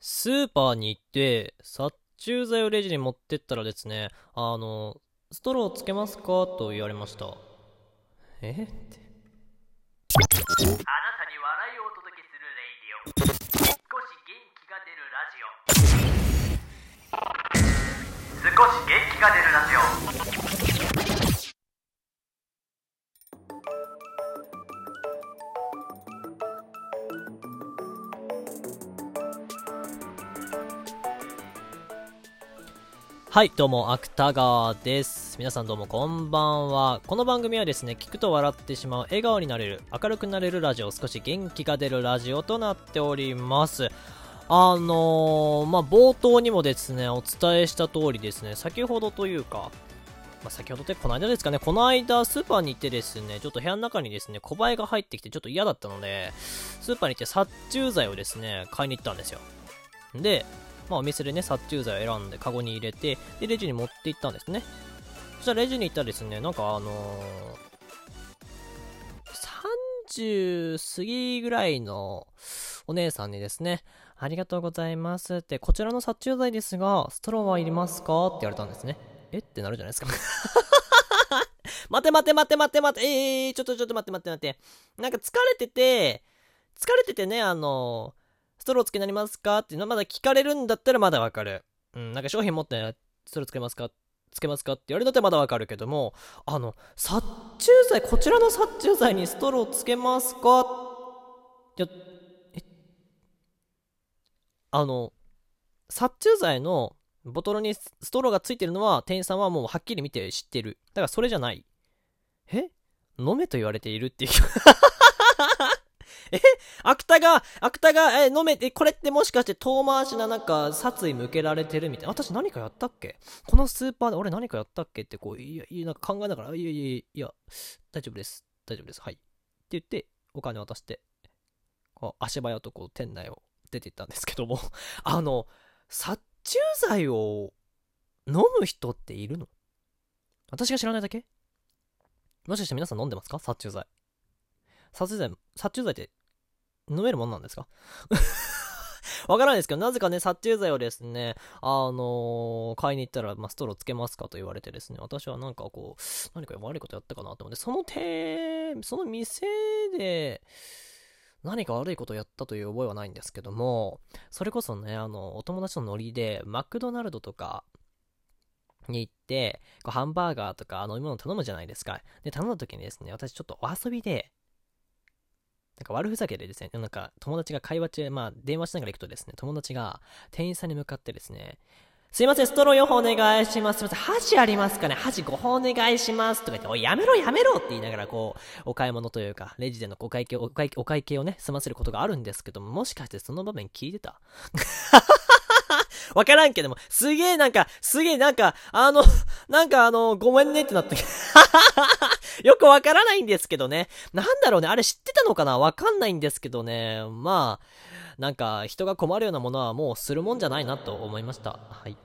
スーパーに行って、殺虫剤をレジに持ってったらですね、あの、ストローつけますかと言われました。え？って。あなたに笑いをお届けするレイディオ少し元気が出るラジオ少し元気が出るラジオはい、どうも、芥川です。皆さんどうもこんばんは。この番組はですね、聞くと笑ってしまう、笑顔になれる、明るくなれるラジオ、少し元気が出るラジオとなっております。あのー、まあ、冒頭にもですね、お伝えした通りですね、先ほどというか、まあ、先ほどってこの間ですかね、この間スーパーに行ってですね、ちょっと部屋の中にですね、小バエが入ってきてちょっと嫌だったので、スーパーに行って殺虫剤をですね、買いに行ったんですよ。で、まあ、お店でね、殺虫剤を選んで、カゴに入れて、で、レジに持って行ったんですね。そしたらレジに行ったらですね、なんかあのー、30過ぎぐらいのお姉さんにですね、ありがとうございますって、こちらの殺虫剤ですが、ストローはいりますか？って言われたんですね。え？ってなるじゃないですか。待て待て待て待て待て、えー、ちょっとちょっと待って待って待って。なんか疲れてて、疲れててね、あのトローつけになりますか？っていうのはまだ聞かれるんだったらまだわかる。うん、なんか商品持ってストローつけますか？つけますか？って言われるんだったらまだわかるけども、あの、殺虫剤、こちらの殺虫剤にストローつけますか？いや、え、あの、殺虫剤のボトルにストローがついてるのは店員さんはもうはっきり見て知ってる。だからそれじゃない。え？飲めと言われているっていう。え芥が、芥が、え、飲めて、これってもしかして遠回しななんか殺意向けられてるみたいな。私何かやったっけ？このスーパーで俺何かやったっけ？ってこう、いや、いや、なんか考えながら、いやいやいや、いや、大丈夫です。大丈夫です。はい。って言って、お金渡して、こう、足早とこう、店内を出て行ったんですけども、あの、殺虫剤を飲む人っているの？私が知らないだけ？もしかして皆さん飲んでますか？殺虫剤。殺虫剤、殺虫剤って飲めるもんなんですか？わからないですけど、なぜかね、殺虫剤をですね、あのー買いに行ったら、まあ、ストローつけますかと言われてですね、私はなんかこう、何か悪いことやったかなと思って、その手、その店で、何か悪いことをやったという覚えはないんですけども、それこそね、あの、お友達のノリで、マクドナルドとか、に行って、こうハンバーガーとか飲み物頼むじゃないですか。で、頼んだ時にですね、私ちょっとお遊びで、なんか悪ふざけでですね、なんか友達が会話中、まあ電話しながら行くとですね、友達が店員さんに向かってですね、すいません、ストロー4本お願いします。すいません、箸ありますかね箸5本お願いします。とか言って、おい、やめろやめろって言いながら、こう、お買い物というか、レジでのお会計、お会お会計をね、済ませることがあるんですけども、もしかしてその場面聞いてた？わからんけども、すげえなんか、すげえなんか、あの、なんかあの、ごめんねってなった。よくわからないんですけどね。なんだろうね、あれ知ってたのかな？わかんないんですけどね。まあ、なんか人が困るようなものはもうするもんじゃないなと思いました。はい。